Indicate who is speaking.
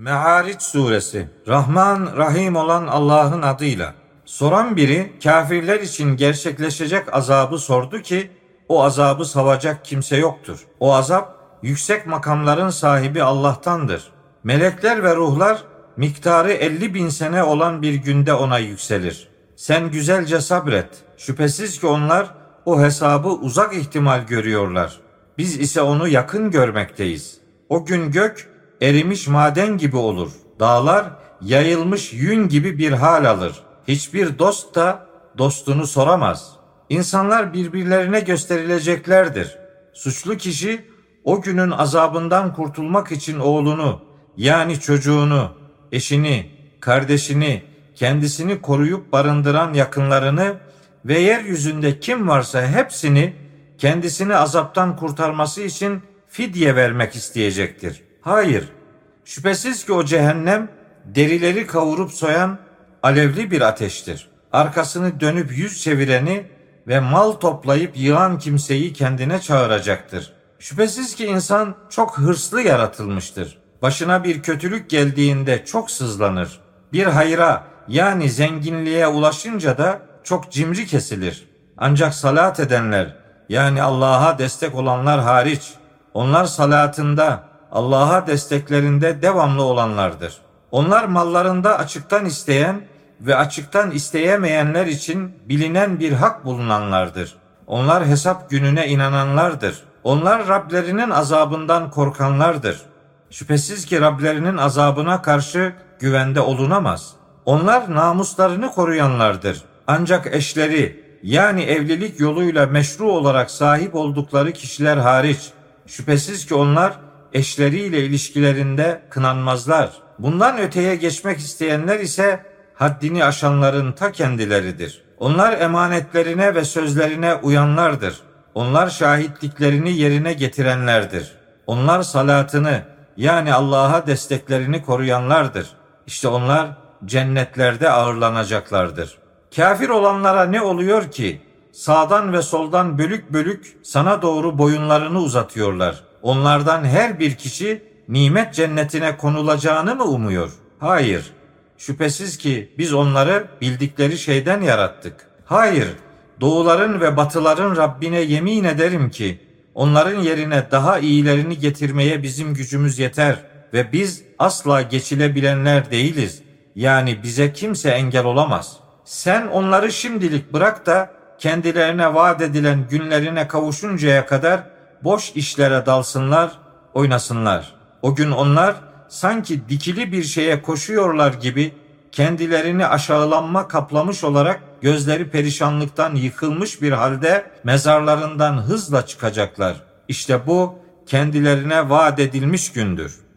Speaker 1: Me'ariç suresi Rahman Rahim olan Allah'ın adıyla. Soran biri kafirler için gerçekleşecek azabı sordu ki o azabı savacak kimse yoktur. O azap yüksek makamların sahibi Allah'tandır. Melekler ve ruhlar miktarı 50 bin sene olan bir günde ona yükselir. Sen güzelce sabret. Şüphesiz ki onlar o hesabı uzak ihtimal görüyorlar. Biz ise onu yakın görmekteyiz. O gün gök erimiş maden gibi olur. Dağlar yayılmış yün gibi bir hal alır. Hiçbir dost da dostunu soramaz. İnsanlar birbirlerine gösterileceklerdir. Suçlu kişi o günün azabından kurtulmak için oğlunu yani çocuğunu, eşini, kardeşini, kendisini koruyup barındıran yakınlarını ve yeryüzünde kim varsa hepsini kendisini azaptan kurtarması için fidye vermek isteyecektir. Hayır, şüphesiz ki o cehennem derileri kavurup soyan alevli bir ateştir. Arkasını dönüp yüz çevireni ve mal toplayıp yığan kimseyi kendine çağıracaktır. Şüphesiz ki insan çok hırslı yaratılmıştır. Başına bir kötülük geldiğinde çok sızlanır. Bir hayra yani zenginliğe ulaşınca da çok cimri kesilir. Ancak salat edenler yani Allah'a destek olanlar hariç onlar salatında Allah'a desteklerinde devamlı olanlardır. Onlar mallarında açıktan isteyen ve açıktan isteyemeyenler için bilinen bir hak bulunanlardır. Onlar hesap gününe inananlardır. Onlar Rablerinin azabından korkanlardır. Şüphesiz ki Rablerinin azabına karşı güvende olunamaz. Onlar namuslarını koruyanlardır. Ancak eşleri yani evlilik yoluyla meşru olarak sahip oldukları kişiler hariç şüphesiz ki onlar eşleriyle ilişkilerinde kınanmazlar. Bundan öteye geçmek isteyenler ise haddini aşanların ta kendileridir. Onlar emanetlerine ve sözlerine uyanlardır. Onlar şahitliklerini yerine getirenlerdir. Onlar salatını yani Allah'a desteklerini koruyanlardır. İşte onlar cennetlerde ağırlanacaklardır. Kafir olanlara ne oluyor ki? Sağdan ve soldan bölük bölük sana doğru boyunlarını uzatıyorlar. Onlardan her bir kişi nimet cennetine konulacağını mı umuyor? Hayır. Şüphesiz ki biz onları bildikleri şeyden yarattık. Hayır. Doğuların ve batıların Rabbine yemin ederim ki onların yerine daha iyilerini getirmeye bizim gücümüz yeter ve biz asla geçilebilenler değiliz. Yani bize kimse engel olamaz. Sen onları şimdilik bırak da kendilerine vaat edilen günlerine kavuşuncaya kadar boş işlere dalsınlar, oynasınlar. O gün onlar sanki dikili bir şeye koşuyorlar gibi kendilerini aşağılanma kaplamış olarak gözleri perişanlıktan yıkılmış bir halde mezarlarından hızla çıkacaklar. İşte bu kendilerine vaat edilmiş gündür.